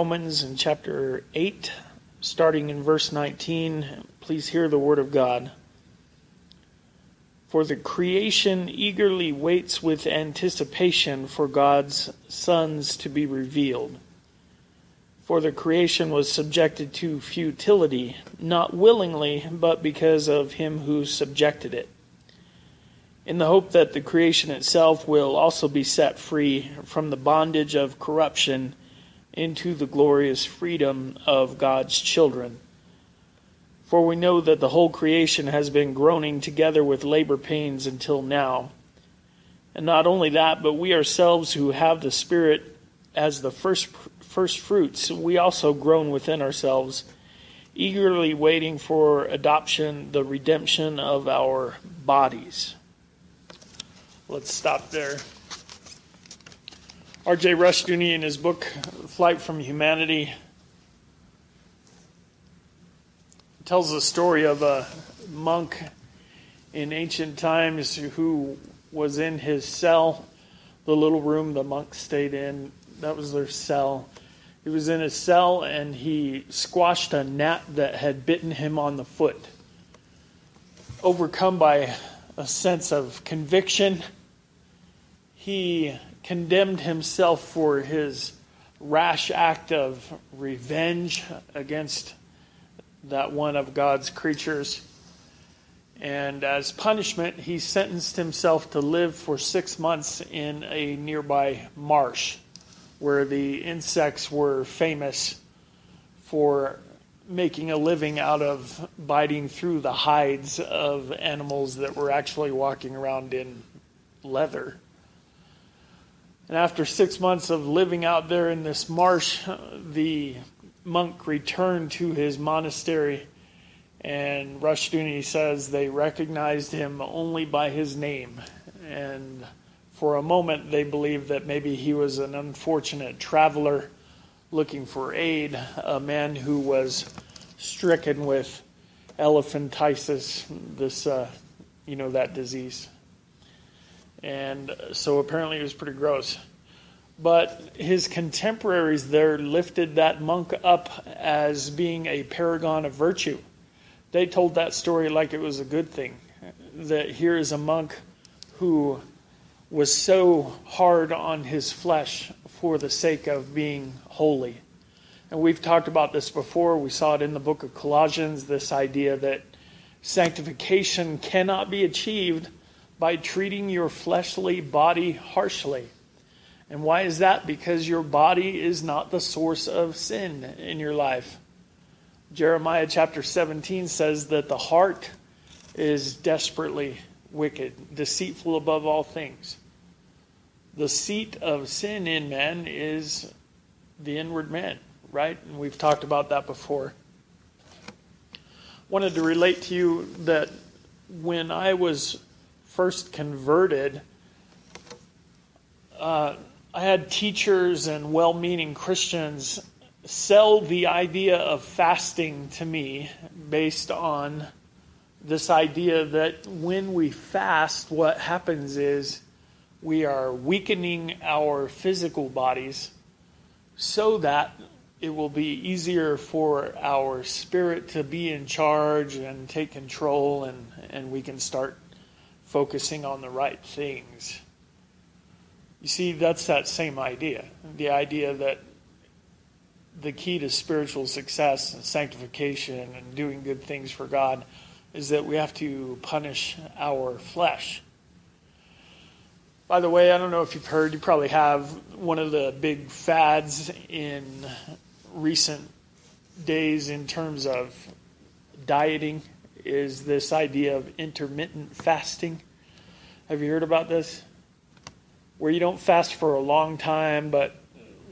Romans in chapter 8, starting in verse 19. Please hear the word of God. For the creation eagerly waits with anticipation for God's sons to be revealed. For the creation was subjected to futility, not willingly, but because of him who subjected it, in the hope that the creation itself will also be set free from the bondage of corruption into the glorious freedom of God's children. For we know that the whole creation has been groaning together with labor pains until now. And not only that, but we ourselves who have the Spirit as the first, first fruits, we also groan within ourselves, eagerly waiting for adoption, the redemption of our bodies. Let's stop there. R.J. Rushdoony, in his book Flight from Humanity, tells the story of a monk in ancient times who was in his cell, the little room the monk stayed in. That was their cell. He was in his cell and he squashed a gnat that had bitten him on the foot. Overcome by a sense of conviction, he condemned himself for his rash act of revenge against that one of God's creatures. And as punishment, he sentenced himself to live for six months in a nearby marsh where the insects were famous for making a living out of biting through the hides of animals that were actually walking around in leather. And after six months of living out there in this marsh, the monk returned to his monastery. And Rushdoony says they recognized him only by his name. And for a moment, they believed that maybe he was an unfortunate traveler looking for aid, a man who was stricken with elephantiasis, this, uh, you know, that disease. And so apparently it was pretty gross. But his contemporaries there lifted that monk up as being a paragon of virtue. They told that story like it was a good thing. That here is a monk who was so hard on his flesh for the sake of being holy. And we've talked about this before. We saw it in the book of Colossians this idea that sanctification cannot be achieved by treating your fleshly body harshly. And why is that? Because your body is not the source of sin in your life. Jeremiah chapter 17 says that the heart is desperately wicked, deceitful above all things. The seat of sin in man is the inward man, right? And we've talked about that before. Wanted to relate to you that when I was first converted, uh, I had teachers and well meaning Christians sell the idea of fasting to me based on this idea that when we fast, what happens is we are weakening our physical bodies so that it will be easier for our spirit to be in charge and take control, and, and we can start focusing on the right things. You see, that's that same idea. The idea that the key to spiritual success and sanctification and doing good things for God is that we have to punish our flesh. By the way, I don't know if you've heard, you probably have, one of the big fads in recent days in terms of dieting is this idea of intermittent fasting. Have you heard about this? Where you don't fast for a long time, but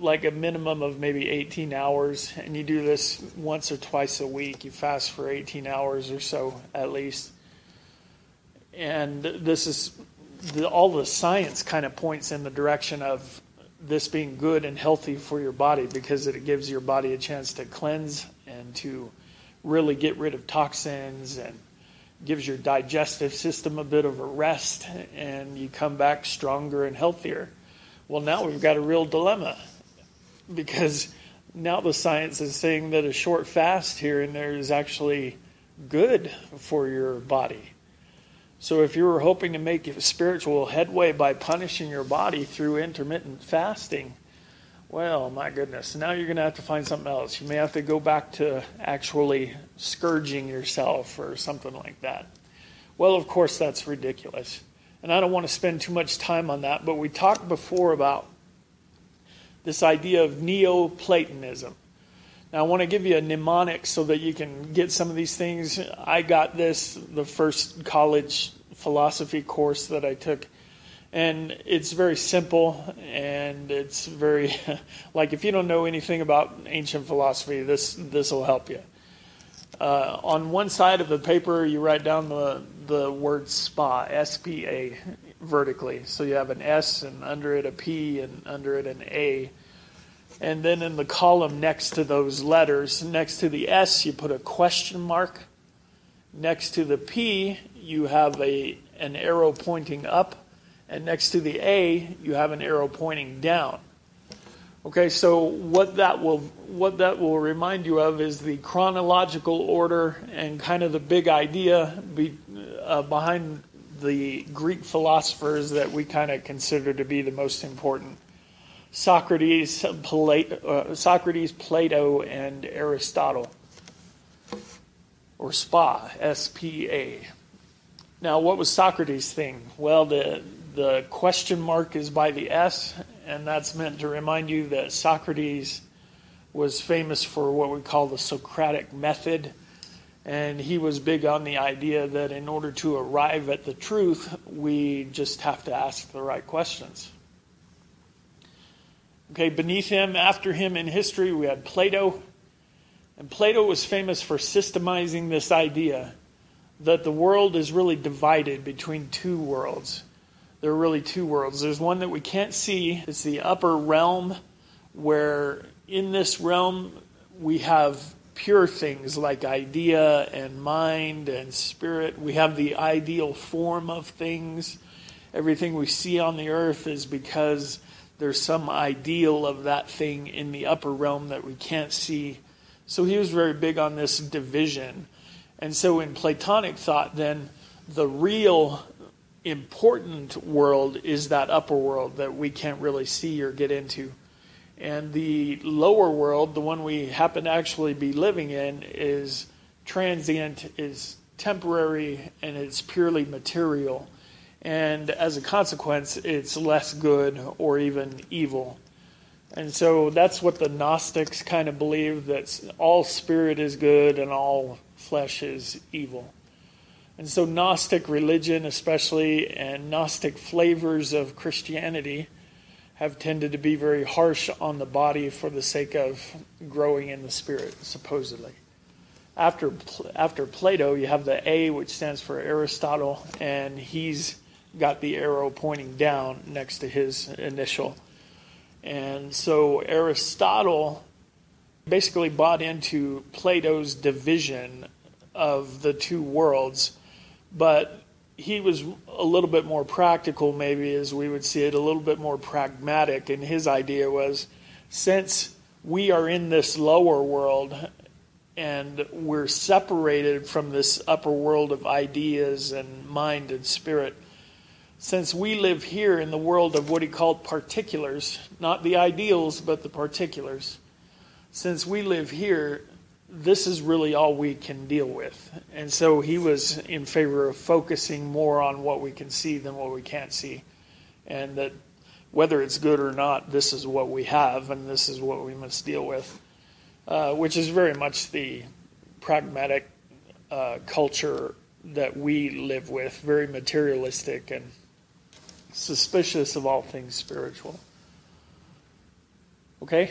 like a minimum of maybe 18 hours, and you do this once or twice a week. You fast for 18 hours or so at least. And this is the, all the science kind of points in the direction of this being good and healthy for your body because it gives your body a chance to cleanse and to really get rid of toxins and gives your digestive system a bit of a rest and you come back stronger and healthier. Well, now we've got a real dilemma because now the science is saying that a short fast here and there is actually good for your body. So if you were hoping to make spiritual headway by punishing your body through intermittent fasting, well, my goodness, now you're going to have to find something else. You may have to go back to actually scourging yourself or something like that. Well, of course, that's ridiculous. And I don't want to spend too much time on that, but we talked before about this idea of Neoplatonism. Now, I want to give you a mnemonic so that you can get some of these things. I got this the first college philosophy course that I took, and it's very simple and it's very like if you don't know anything about ancient philosophy, this this will help you. Uh, on one side of the paper, you write down the the word spa, S P A, vertically. So you have an S and under it a P and under it an A. And then in the column next to those letters, next to the S, you put a question mark. Next to the P, you have a, an arrow pointing up. And next to the A, you have an arrow pointing down. Okay, so what that will what that will remind you of is the chronological order and kind of the big idea be, uh, behind the Greek philosophers that we kind of consider to be the most important Socrates, Plato, uh, Socrates, Plato, and Aristotle, or SPA, S P A. Now, what was Socrates' thing? Well, the the question mark is by the S, and that's meant to remind you that Socrates was famous for what we call the Socratic method. And he was big on the idea that in order to arrive at the truth, we just have to ask the right questions. Okay, beneath him, after him in history, we had Plato. And Plato was famous for systemizing this idea that the world is really divided between two worlds. There are really two worlds. There's one that we can't see, it's the upper realm, where in this realm we have pure things like idea and mind and spirit. We have the ideal form of things. Everything we see on the earth is because there's some ideal of that thing in the upper realm that we can't see. So he was very big on this division. And so in Platonic thought, then, the real important world is that upper world that we can't really see or get into. And the lower world, the one we happen to actually be living in, is transient, is temporary, and it's purely material and as a consequence, it's less good or even evil. And so that's what the Gnostics kind of believe that all spirit is good and all flesh is evil. And so Gnostic religion, especially, and Gnostic flavors of Christianity have tended to be very harsh on the body for the sake of growing in the spirit, supposedly. After, after Plato, you have the A, which stands for Aristotle, and he's got the arrow pointing down next to his initial. And so Aristotle basically bought into Plato's division of the two worlds, but he was a little bit more practical, maybe as we would see it, a little bit more pragmatic. And his idea was since we are in this lower world and we're separated from this upper world of ideas and mind and spirit since we live here in the world of what he called particulars, not the ideals, but the particulars, since we live here, this is really all we can deal with. And so he was in favor of focusing more on what we can see than what we can't see. And that whether it's good or not, this is what we have and this is what we must deal with, uh, which is very much the pragmatic uh, culture that we live with, very materialistic and suspicious of all things spiritual. Okay?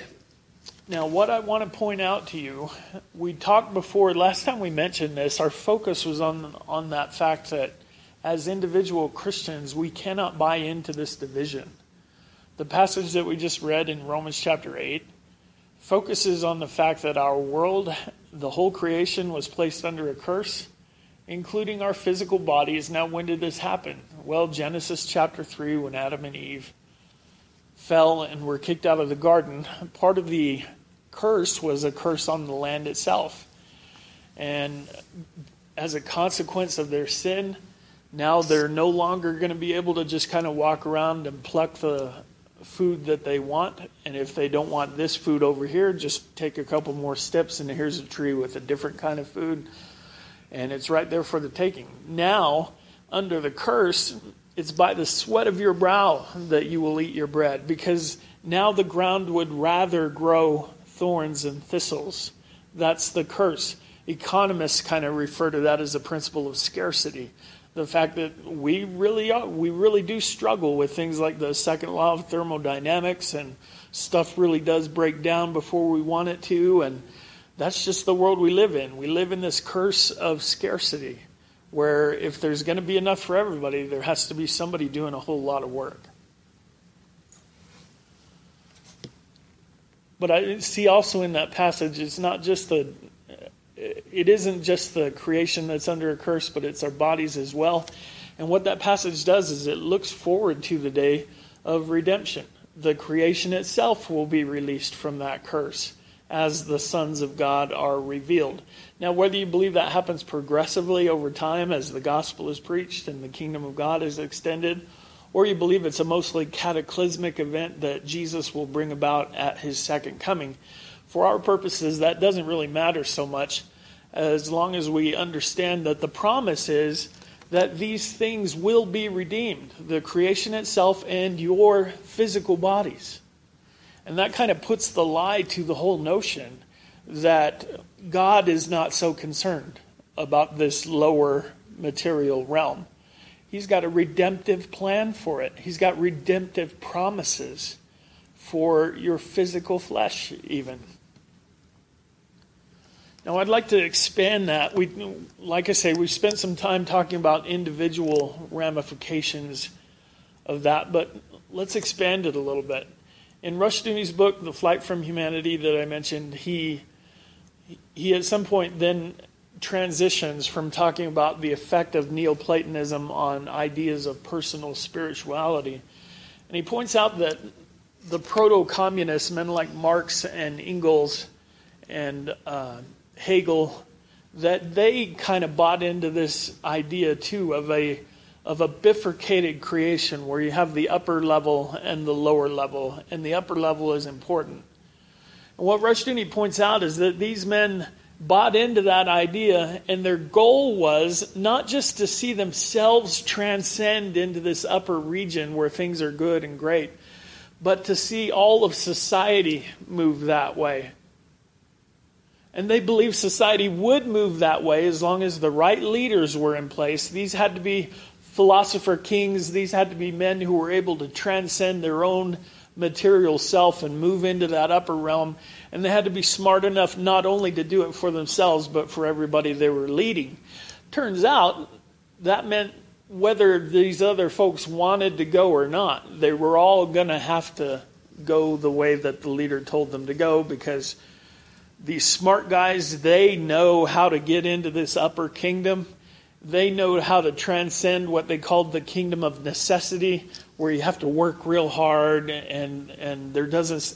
Now, what I want to point out to you, we talked before, last time we mentioned this, our focus was on, on that fact that as individual Christians, we cannot buy into this division. The passage that we just read in Romans chapter 8 focuses on the fact that our world, the whole creation, was placed under a curse, including our physical bodies. Now, when did this happen? Well, Genesis chapter 3, when Adam and Eve fell and were kicked out of the garden, part of the curse was a curse on the land itself. And as a consequence of their sin, now they're no longer going to be able to just kind of walk around and pluck the food that they want. And if they don't want this food over here, just take a couple more steps and here's a tree with a different kind of food. And it's right there for the taking. Now, under the curse, it's by the sweat of your brow that you will eat your bread because now the ground would rather grow thorns and thistles. That's the curse. Economists kind of refer to that as the principle of scarcity. The fact that we really are, we really do struggle with things like the second law of thermodynamics and stuff really does break down before we want it to and that's just the world we live in. We live in this curse of scarcity where if there's going to be enough for everybody, there has to be somebody doing a whole lot of work. But I see also in that passage, it's not just the, it isn't just the creation that's under a curse, but it's our bodies as well. And what that passage does is it looks forward to the day of redemption. The creation itself will be released from that curse as the sons of God are revealed. Now, whether you believe that happens progressively over time as the gospel is preached and the kingdom of God is extended, or you believe it's a mostly cataclysmic event that Jesus will bring about at his second coming. For our purposes, that doesn't really matter so much as long as we understand that the promise is that these things will be redeemed the creation itself and your physical bodies. And that kind of puts the lie to the whole notion that God is not so concerned about this lower material realm. He's got a redemptive plan for it. He's got redemptive promises for your physical flesh, even. Now, I'd like to expand that. We, like I say, we spent some time talking about individual ramifications of that, but let's expand it a little bit. In Rushdoony's book, The Flight from Humanity, that I mentioned, he he at some point then transitions from talking about the effect of Neoplatonism on ideas of personal spirituality. And he points out that the proto communists, men like Marx and Engels and uh, Hegel, that they kind of bought into this idea too of a of a bifurcated creation where you have the upper level and the lower level, and the upper level is important. And what Rushdoony points out is that these men bought into that idea, and their goal was not just to see themselves transcend into this upper region where things are good and great, but to see all of society move that way. And they believed society would move that way as long as the right leaders were in place. These had to be philosopher kings, these had to be men who were able to transcend their own material self and move into that upper realm. And they had to be smart enough not only to do it for themselves, but for everybody they were leading. Turns out that meant whether these other folks wanted to go or not, they were all going to have to go the way that the leader told them to go because these smart guys, they know how to get into this upper kingdom. They know how to transcend what they called the kingdom of necessity, where you have to work real hard and and there doesn't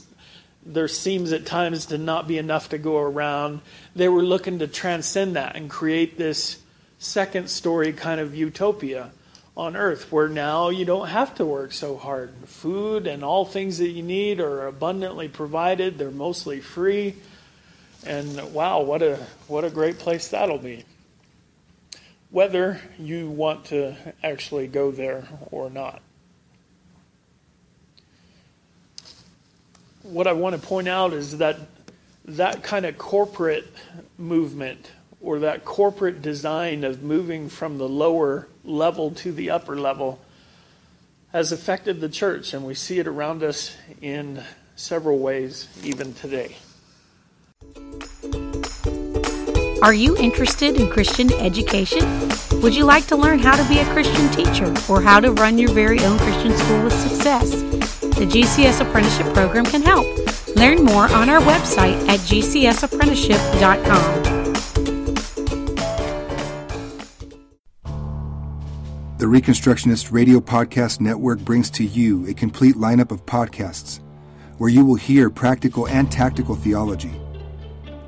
there seems at times to not be enough to go around. They were looking to transcend that and create this second story kind of utopia on earth where now you don't have to work so hard. Food and all things that you need are abundantly provided. They're mostly free. And wow, what a what a great place that'll be. Whether you want to actually go there or not. what I want to point out is that that kind of corporate movement or that corporate design of moving from the lower level to the upper level has affected the church, and we see it around us in several ways even today. Are you interested in Christian education? Would you like to learn how to be a Christian teacher or how to run your very own Christian school with success? The GCS Apprenticeship Program can help. Learn more on our website at gcsapprenticeship.com. The Reconstructionist Radio Podcast Network brings to you a complete lineup of podcasts where you will hear practical and tactical theology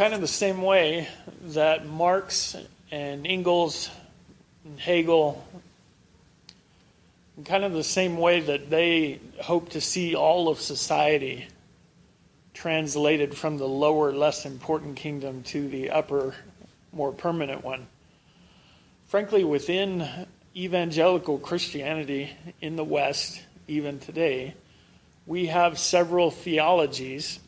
Kind of the same way that Marx and Engels and Hegel, in kind of the same way that they hope to see all of society translated from the lower, less important kingdom to the upper, more permanent one. Frankly, within evangelical Christianity in the West, even today, we have several theologies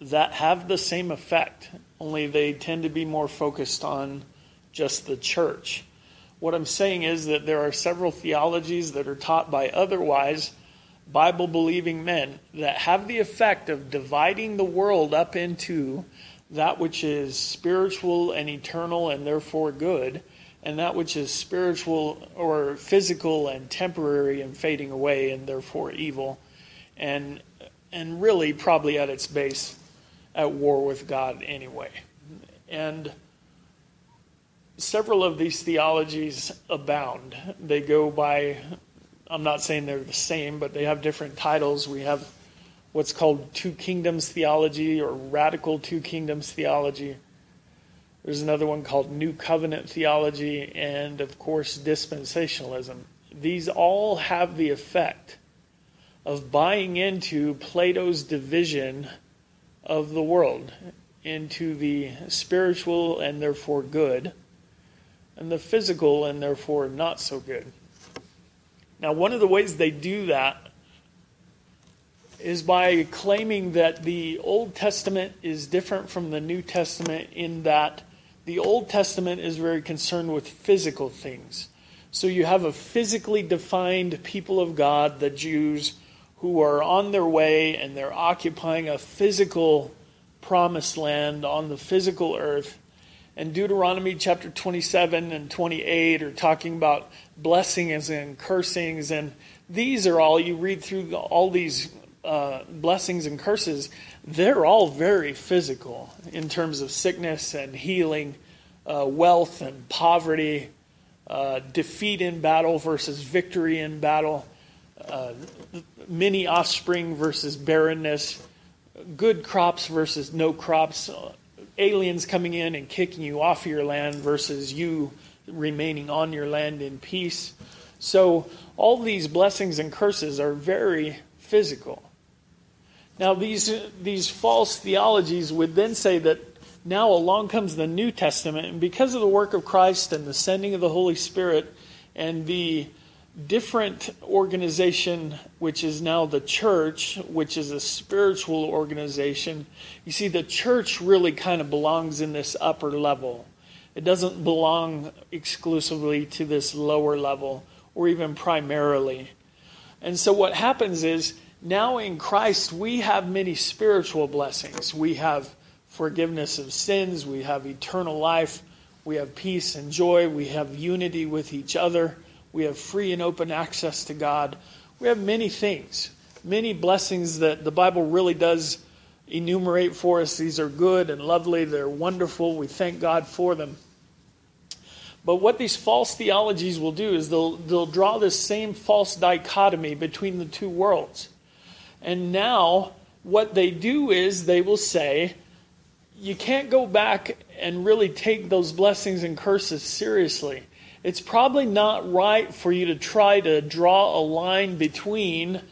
that have the same effect, only they tend to be more focused on just the church. What I'm saying is that there are several theologies that are taught by otherwise Bible believing men that have the effect of dividing the world up into that which is spiritual and eternal and therefore good, and that which is spiritual or physical and temporary and fading away and therefore evil. And and really probably at its base at war with God anyway. And several of these theologies abound. They go by, I'm not saying they're the same, but they have different titles. We have what's called two kingdoms theology or radical two kingdoms theology. There's another one called New Covenant theology, and of course, dispensationalism. These all have the effect of buying into Plato's division of the world into the spiritual and therefore good, and the physical and therefore not so good. Now, one of the ways they do that is by claiming that the Old Testament is different from the New Testament in that the Old Testament is very concerned with physical things. So you have a physically defined people of God, the Jews, who are on their way and they're occupying a physical promised land on the physical earth. And Deuteronomy chapter 27 and 28 are talking about blessings and cursings. And these are all, you read through all these uh, blessings and curses, they're all very physical in terms of sickness and healing, uh, wealth and poverty, uh, defeat in battle versus victory in battle uh, many offspring versus barrenness, good crops versus no crops, aliens coming in and kicking you off your land versus you remaining on your land in peace. So, all these blessings and curses are very physical. Now, these, these false theologies would then say that now along comes the New Testament, and because of the work of Christ and the sending of the Holy Spirit and the different organization, which is now the church, which is a spiritual organization. You see, the church really kind of belongs in this upper level. It doesn't belong exclusively to this lower level or even primarily. And so, what happens is now in Christ, we have many spiritual blessings. We have forgiveness of sins, we have eternal life, we have peace and joy, we have unity with each other we have free and open access to God. We have many things many blessings that the Bible really does enumerate for us. These are good and lovely, they're wonderful. We thank God for them. But what these false theologies will do is they'll, they'll draw this same false dichotomy between the two worlds. And now, what they do is they will say, you can't go back and really take those blessings and curses seriously. It's probably not right for you to try to draw a line between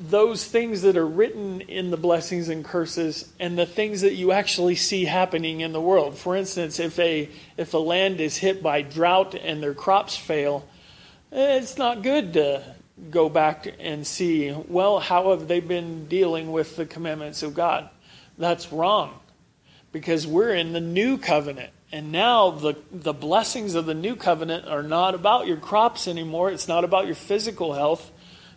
those things that are written in the blessings and curses and the things that you actually see happening in the world. For instance, if a if a land is hit by drought and their crops fail, it's not good to go back and see, well, how have they been dealing with the commandments of God? That's wrong. Because we're in the new covenant. And now the, the blessings of the new covenant are not about your crops anymore. It's not about your physical health.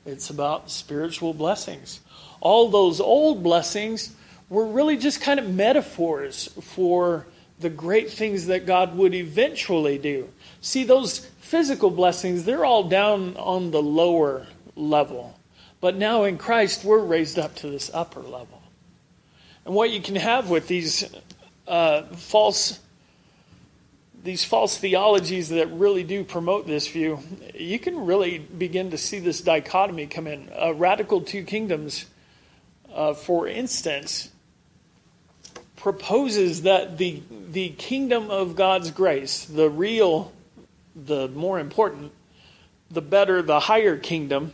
It's about spiritual blessings. All those old blessings were really just kind of metaphors for the great things that God would eventually do. See, those physical blessings, they're all down on the lower level. But now in Christ, we're raised up to this upper level. And what you can have with these uh, false these false theologies that really do promote this view, you can really begin to see this dichotomy come in. Uh, radical two kingdoms, uh, for instance, proposes that the the kingdom of God's grace, the real, the more important, the better, the higher kingdom,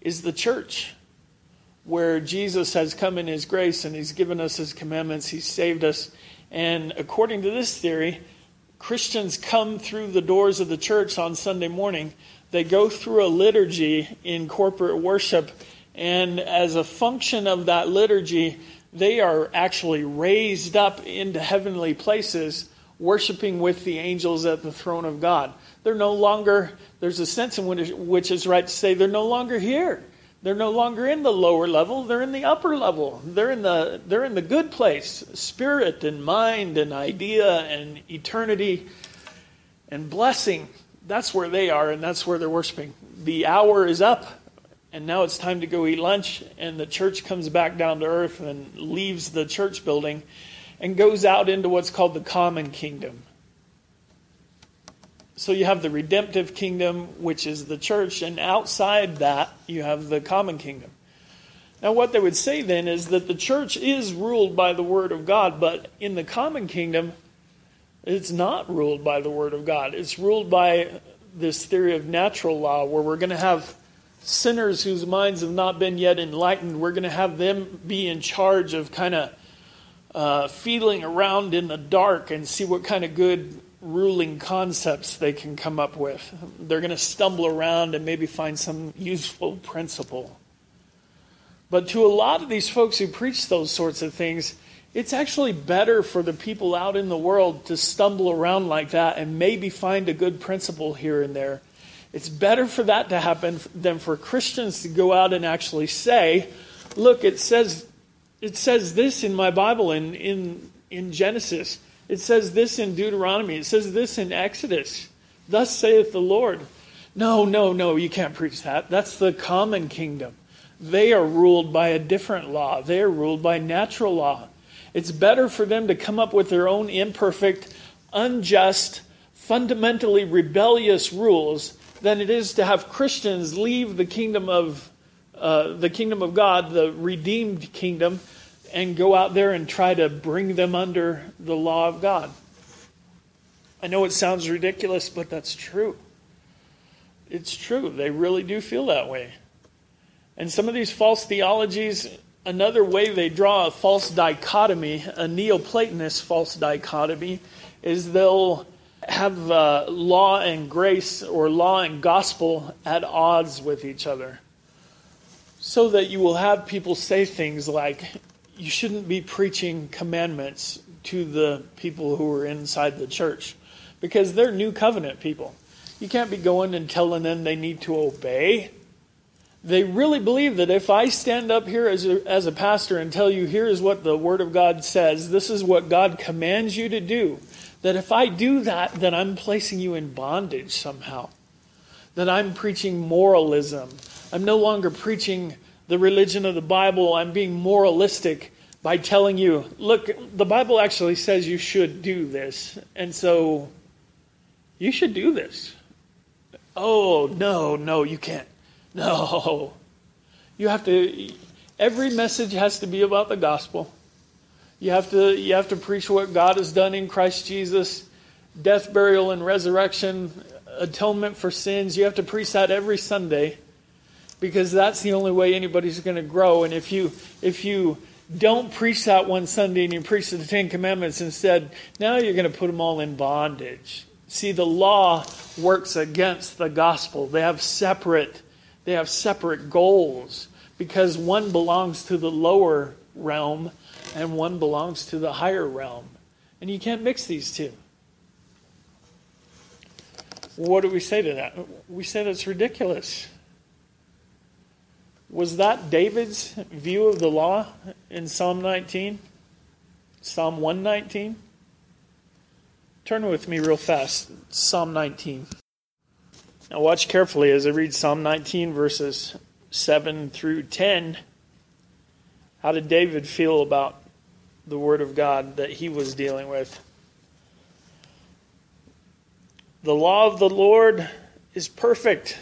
is the church, where Jesus has come in His grace and He's given us His commandments. He's saved us and according to this theory, Christians come through the doors of the church on Sunday morning. They go through a liturgy in corporate worship, and as a function of that liturgy, they are actually raised up into heavenly places, worshiping with the angels at the throne of God. They're no longer, there's a sense in which, which is right to say, they're no longer here. They're no longer in the lower level, they're in the upper level. They're in the they're in the good place, spirit and mind and idea and eternity and blessing. That's where they are and that's where they're worshiping. The hour is up and now it's time to go eat lunch and the church comes back down to earth and leaves the church building and goes out into what's called the common kingdom. So you have the redemptive kingdom, which is the church, and outside that, you have the common kingdom. Now, what they would say then is that the church is ruled by the Word of God, but in the common kingdom, it's not ruled by the Word of God. It's ruled by this theory of natural law, where we're going to have sinners whose minds have not been yet enlightened, we're going to have them be in charge of kind of uh, feeling around in the dark and see what kind of good ruling concepts they can come up with. They're going to stumble around and maybe find some useful principle. But to a lot of these folks who preach those sorts of things, it's actually better for the people out in the world to stumble around like that and maybe find a good principle here and there. It's better for that to happen than for Christians to go out and actually say, look, it says it says this in my Bible in in, in Genesis. It says this in Deuteronomy. It says this in Exodus. Thus saith the Lord. No, no, no, you can't preach that. That's the common kingdom. They are ruled by a different law, they are ruled by natural law. It's better for them to come up with their own imperfect, unjust, fundamentally rebellious rules than it is to have Christians leave the kingdom of uh, the kingdom of God, the redeemed kingdom, and go out there and try to bring them under the law of God. I know it sounds ridiculous, but that's true. It's true. They really do feel that way. And some of these false theologies, another way they draw a false dichotomy, a Neoplatonist false dichotomy, is they'll have uh, law and grace or law and gospel at odds with each other. So that you will have people say things like, you shouldn't be preaching commandments to the people who are inside the church because they're new covenant people. You can't be going and telling them they need to obey. They really believe that if I stand up here as a, as a pastor and tell you, here is what the Word of God says, this is what God commands you to do, that if I do that, then I'm placing you in bondage somehow. That I'm preaching moralism. I'm no longer preaching the religion of the Bible. I'm being moralistic by telling you, look, the Bible actually says you should do this. And so you should do this. Oh, no, no, you can't. No. You have to, every message has to be about the gospel. You have to, you have to preach what God has done in Christ Jesus death, burial, and resurrection, atonement for sins. You have to preach that every Sunday because that's the only way anybody's going to grow. And if you, if you, don't preach that one Sunday and you preach the Ten Commandments instead, now you're going to put them all in bondage. See, the law works against the gospel. They have separate, they have separate goals because one belongs to the lower realm and one belongs to the higher realm. And you can't mix these two. What do we say to that? We say that's ridiculous. Was that David's view of the law in Psalm 19? Psalm 119? Turn with me real fast. Psalm 19. Now, watch carefully as I read Psalm 19, verses 7 through 10. How did David feel about the Word of God that he was dealing with? The law of the Lord is perfect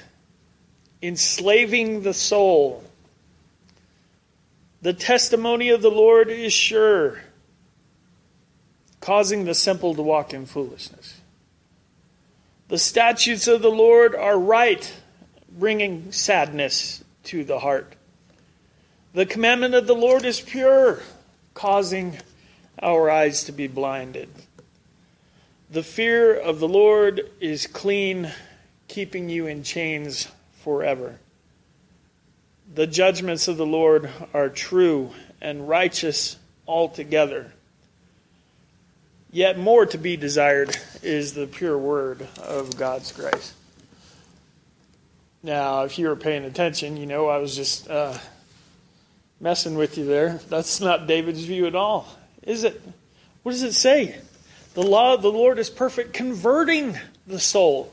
enslaving the soul. The testimony of the Lord is sure, causing the simple to walk in foolishness. The statutes of the Lord are right, bringing sadness to the heart. The commandment of the Lord is pure, causing our eyes to be blinded. The fear of the Lord is clean, keeping you in chains forever. The judgments of the Lord are true and righteous altogether. Yet more to be desired is the pure word of God's grace. Now, if you were paying attention, you know I was just uh, messing with you there. That's not David's view at all, is it? What does it say? The law of the Lord is perfect, converting the soul.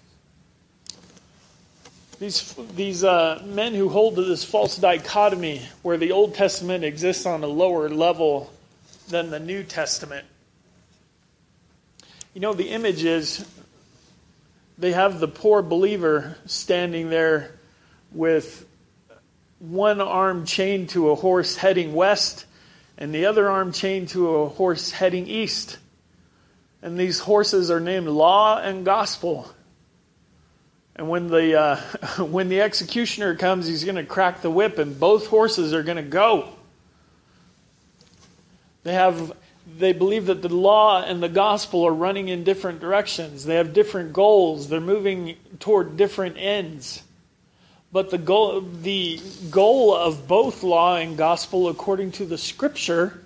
These, these uh, men who hold to this false dichotomy where the Old Testament exists on a lower level than the New Testament. You know, the image is they have the poor believer standing there with one arm chained to a horse heading west and the other arm chained to a horse heading east. And these horses are named Law and Gospel. And when the, uh, when the executioner comes, he's going to crack the whip, and both horses are going to go. They, have, they believe that the law and the gospel are running in different directions. They have different goals, they're moving toward different ends. But the goal, the goal of both law and gospel, according to the scripture,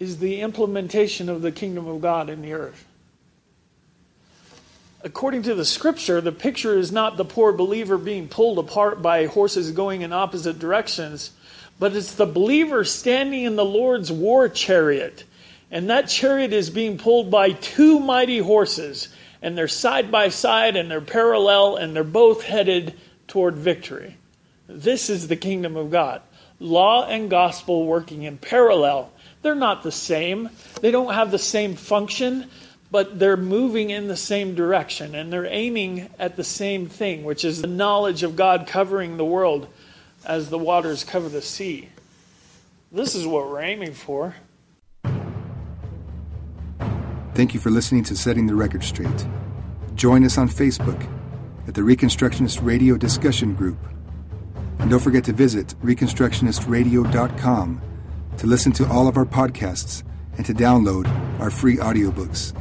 is the implementation of the kingdom of God in the earth according to the scripture, the picture is not the poor believer being pulled apart by horses going in opposite directions, but it's the believer standing in the Lord's war chariot. And that chariot is being pulled by two mighty horses, and they're side by side and they're parallel, and they're both headed toward victory. This is the kingdom of God. Law and gospel working in parallel. They're not the same, they don't have the same function, but they're moving in the same direction and they're aiming at the same thing, which is the knowledge of God covering the world as the waters cover the sea. This is what we're aiming for. Thank you for listening to Setting the Record Straight. Join us on Facebook at the Reconstructionist Radio Discussion Group. And don't forget to visit ReconstructionistRadio.com to listen to all of our podcasts and to download our free audiobooks.